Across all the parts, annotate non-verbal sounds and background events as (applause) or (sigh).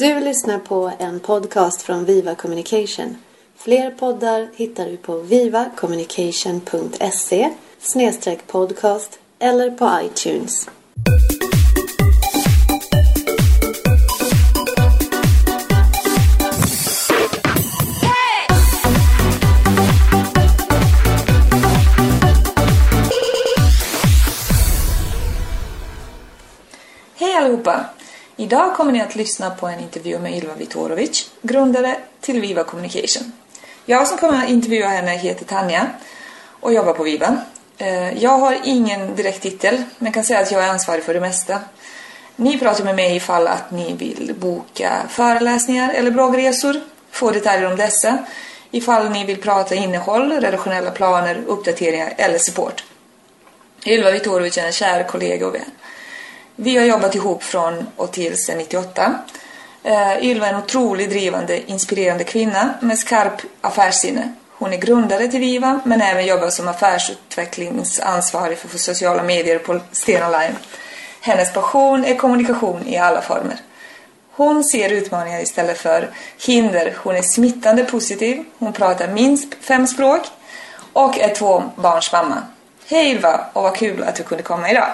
Du lyssnar på en podcast från Viva Communication. Fler poddar hittar du på vivacommunication.se podcast eller på iTunes. Hej allihopa! Idag kommer ni att lyssna på en intervju med Ylva Vitorovic, grundare till Viva Communication. Jag som kommer att intervjua henne heter Tanja och jobbar på Viva. Eh, jag har ingen direkt titel, men kan säga att jag är ansvarig för det mesta. Ni pratar med mig ifall att ni vill boka föreläsningar eller bloggresor, få detaljer om dessa, ifall ni vill prata innehåll, redaktionella planer, uppdateringar eller support. Ylva Vitorovic är en kär kollega och vän. Vi har jobbat ihop från och till sedan 98. Uh, eh, Ylva är en otroligt drivande, inspirerande kvinna med skarp affärssinne. Hon är grundare till Viva men även jobbar som affärsutvecklingsansvarig för sociala medier på Stena Line. Hennes passion är kommunikation i alla former. Hon ser utmaningar istället för hinder. Hon är smittande positiv. Hon pratar minst fem språk och är två barns mamma. Hej Ylva och vad kul att du kunde komma idag.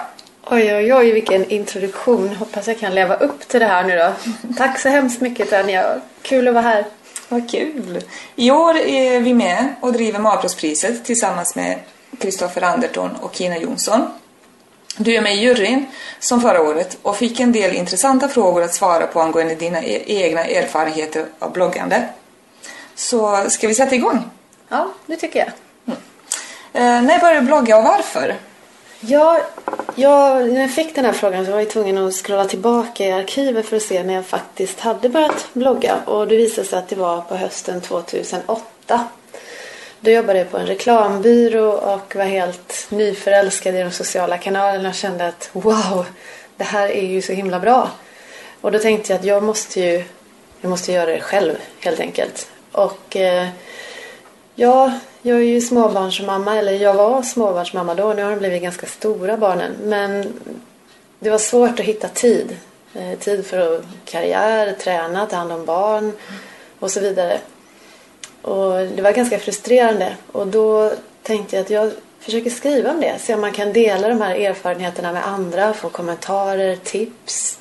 Oj, oj, oj, vilken introduktion. Hoppas jag kan leva upp till det här nu då. Tack så hemskt mycket Tanja. Kul att vara här. Vad kul. I år är vi med och driver Matprovspriset tillsammans med Kristoffer Anderton och Kina Jonsson. Du är med i juryn som förra året och fick en del intressanta frågor att svara på angående dina e egna erfarenheter av bloggande. Så ska vi sätta igång? Ja, det tycker jag. Mm. Eh, när började du blogga och varför? Ja, jag, när jag fick den här frågan så var jag tvungen att scrolla tillbaka i arkivet för att se när jag faktiskt hade börjat blogga. Och det visade sig att det var på hösten 2008. Då jobbade jag på en reklambyrå och var helt nyförälskad i de sociala kanalerna och kände att wow, det här är ju så himla bra. Och då tänkte jag att jag måste ju jag måste göra det själv helt enkelt. Och eh, ja, jag är ju småbarnsmamma, eller jag var småbarnsmamma då. Nu har de blivit ganska stora barnen. Men det var svårt att hitta tid. Eh, tid för karriär, träna, ta hand om barn och så vidare. Och det var ganska frustrerande. Och då tänkte jag att jag försöker skriva om det. Se om man kan dela de här erfarenheterna med andra, få kommentarer, tips.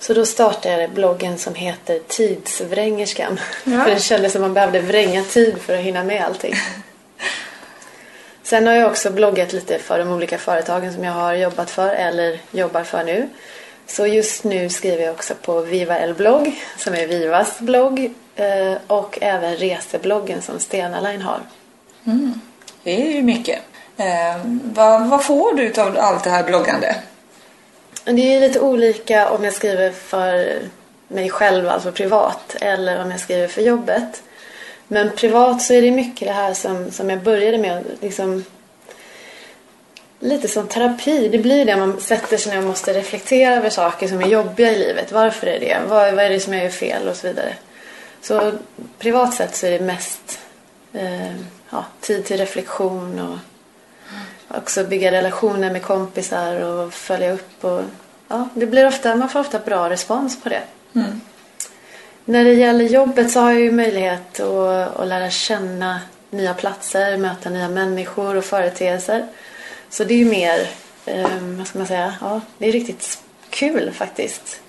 Så då startade jag bloggen som heter Tidsvrängerskan. Ja. För det kändes som man behövde vränga tid för att hinna med allting. (laughs) Sen har jag också bloggat lite för de olika företagen som jag har jobbat för eller jobbar för nu. Så just nu skriver jag också på Viva El blogg som är Vivas blogg eh, och även resebloggen som Stena Line har. Mm. Det är ju mycket. Eh, vad, vad får du av allt det här bloggande? Det är lite olika om jag skriver för mig själv, alltså privat, eller om jag skriver för jobbet. Men privat så är det mycket det här som, som jag började med. Liksom, lite som terapi. Det blir det man sätter sig när man måste reflektera över saker som är jobbiga i livet. Varför är det? Vad, vad är det som jag gör fel? Och så vidare. Så privat sett så är det mest eh, ja, tid till reflektion och också bygga relationer med kompisar och följa upp. Och, ja, det blir ofta, man får ofta bra respons på det. Mm. När det gäller jobbet så har jag ju möjlighet att, att lära känna nya platser, möta nya människor och företeelser. Så det är ju mer, eh, vad ska man säga, ja, det är riktigt kul faktiskt.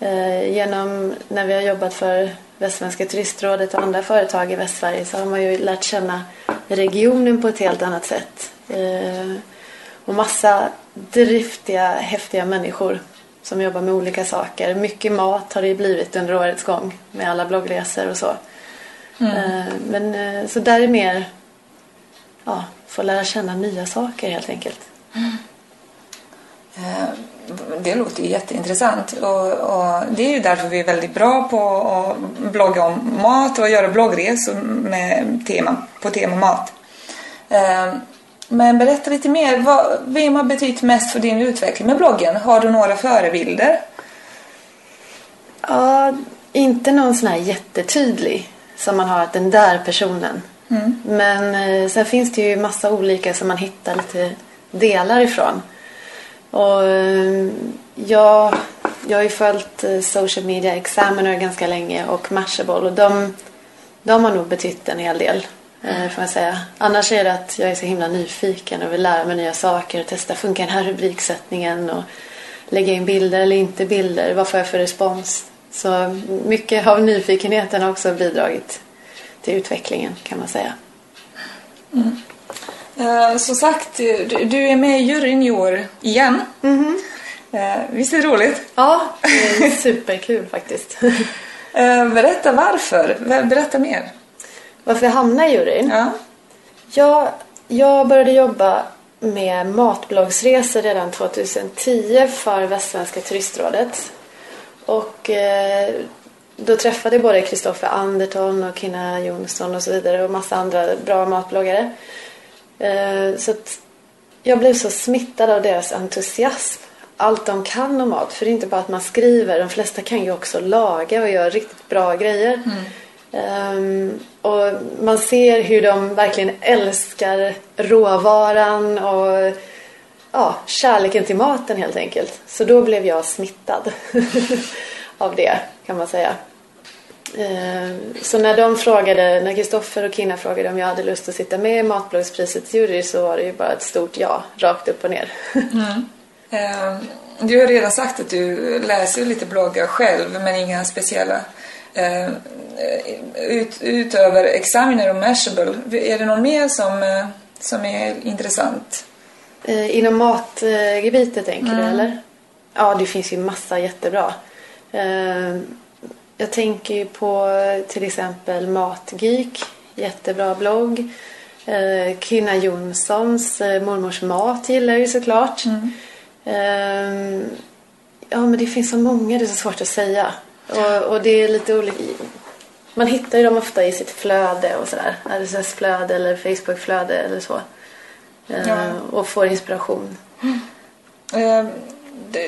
Eh, genom när vi har jobbat för Västsvenska turistrådet och andra företag i Västsverige så har man ju lärt känna regionen på ett helt annat sätt. Eh, och massa driftiga, häftiga människor som jobbar med olika saker. Mycket mat har det blivit under årets gång med alla bloggresor och så. Mm. Eh, men eh, så där är mer ja, få lära känna nya saker helt enkelt. Mm. Det låter ju jätteintressant och, och, det är ju därför vi är väldigt bra på att blogga om mat och göra bloggresor med tema, på tema mat. Men berätta lite mer. Vad, vem har betytt mest för din utveckling med bloggen? Har du några förebilder? Ja, inte någon sån här jättetydlig som man har att den där personen. Mm. Men eh, sen finns det ju massa olika som man hittar lite delar ifrån. Och eh, ja, jag har ju följt eh, Social Media Examiner ganska länge och Mashable och de, de har nog betytt en hel del. Eh, Får jag säga. Annars är det att jag är så himla nyfiken och vill lära mig nya saker och testa. Funkar den här rubriksättningen? Och lägga in bilder eller inte bilder? Vad får jag för respons? Så mycket av nyfikenheten har också bidragit till utvecklingen kan man säga. Eh, som sagt, du, du är med i juryn i år igen. Eh, visst är det roligt? Ja, det är superkul faktiskt. (laughs) Eh, berätta varför. Berätta mer. Varför jag hamnade i juryn? Ja. Jag, jag började jobba med matbloggsresor redan 2010 för Västsvenska turistrådet. Och eh, då träffade jag både Kristoffer Anderton och Kina Jonsson och så vidare och massa andra bra matbloggare. Eh, så att jag blev så smittad av deras entusiasm. Allt de kan om mat. För det är inte bara att man skriver. De flesta kan ju också laga och göra riktigt bra grejer. Um, och man ser hur de verkligen älskar råvaran och ja, kärleken till maten helt enkelt. Så då blev jag smittad (laughs) av det kan man säga. Um, Så när de frågade, när Kristoffer och Kina frågade om jag hade lust att sitta med i Matbloggsprisets jury så var det ju bara ett stort ja, rakt upp och ner. (laughs) Eh, Du har redan sagt att du läser lite bloggar själv, men inga speciella eh, Ut, utöver Examiner och Mashable, är det någon mer som, eh, som är intressant? Eh, Inom matgebitet tänker du eller? Ja, det finns ju massa jättebra. Jag tänker ju på till exempel Matgeek, jättebra blogg. Kina Jonssons Mormors mat gillar jag ju såklart. Eh, Ja, men det finns så många, det är så svårt att säga. Och, och det är lite olika. Man hittar ju dem ofta i sitt flöde och sådär. RSS-flöde eller Facebook-flöde eller så. Eh, Ja. Och får inspiration. Eh,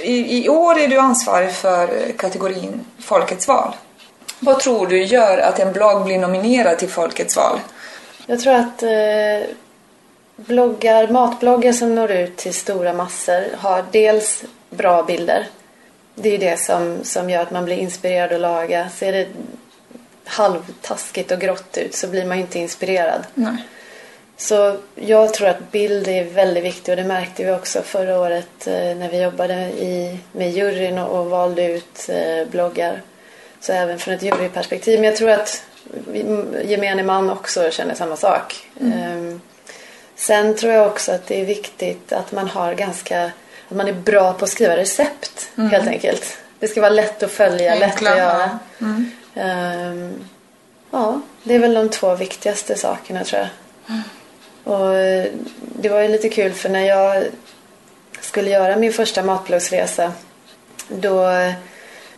I, I år är du ansvarig för kategorin Folkets val. Vad tror du gör att en blogg blir nominerad till Folkets val? Jag tror att eh, bloggar, matbloggar som når ut till stora massor har dels bra bilder. Det är ju det som, som gör att man blir inspirerad att laga. Ser det halvtaskigt och grått ut så blir man ju inte inspirerad. Nej. Så jag tror att bild är väldigt viktigt och det märkte vi också förra året eh, när vi jobbade i, med juryn och, och valde ut eh, bloggar. Så även från ett juryperspektiv. Men jag tror att gemene man också känner samma sak. Ehm, sen tror jag också att det är viktigt att man har ganska, att man är bra på att skriva recept helt enkelt. Det ska vara lätt att följa, lätt Enkla, att göra. ja. Mm. Ehm, ja, det är väl de två viktigaste sakerna tror jag. Och eh, det var ju lite kul för när jag skulle göra min första matbloggsresa då,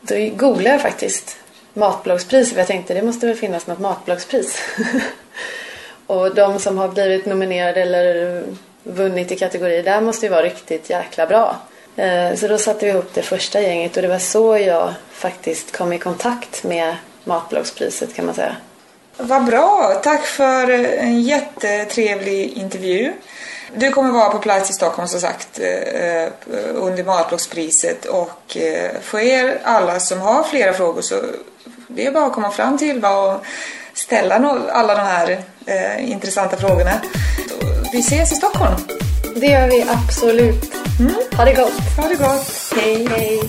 då googlade jag faktiskt matbloggspris för jag tänkte det måste väl finnas något matbloggspris. (laughs) och de som har blivit nominerade eller vunnit i kategorier här måste ju vara riktigt jäkla bra. Eh, så då satte vi ihop det första gänget och det var så jag faktiskt kom i kontakt med matbloggspriset kan man säga. Vad bra! Tack för en jättetrevlig intervju. Du kommer vara på plats i Stockholm som sagt eh, eh, under Matbloggspriset och för er alla som har flera frågor så det är bara att komma fram till Ylva och ställa alla de här intressanta frågorna. Vi ses i Stockholm. Det gör vi absolut. Ha det gott! Ha det gott! Hej, hej!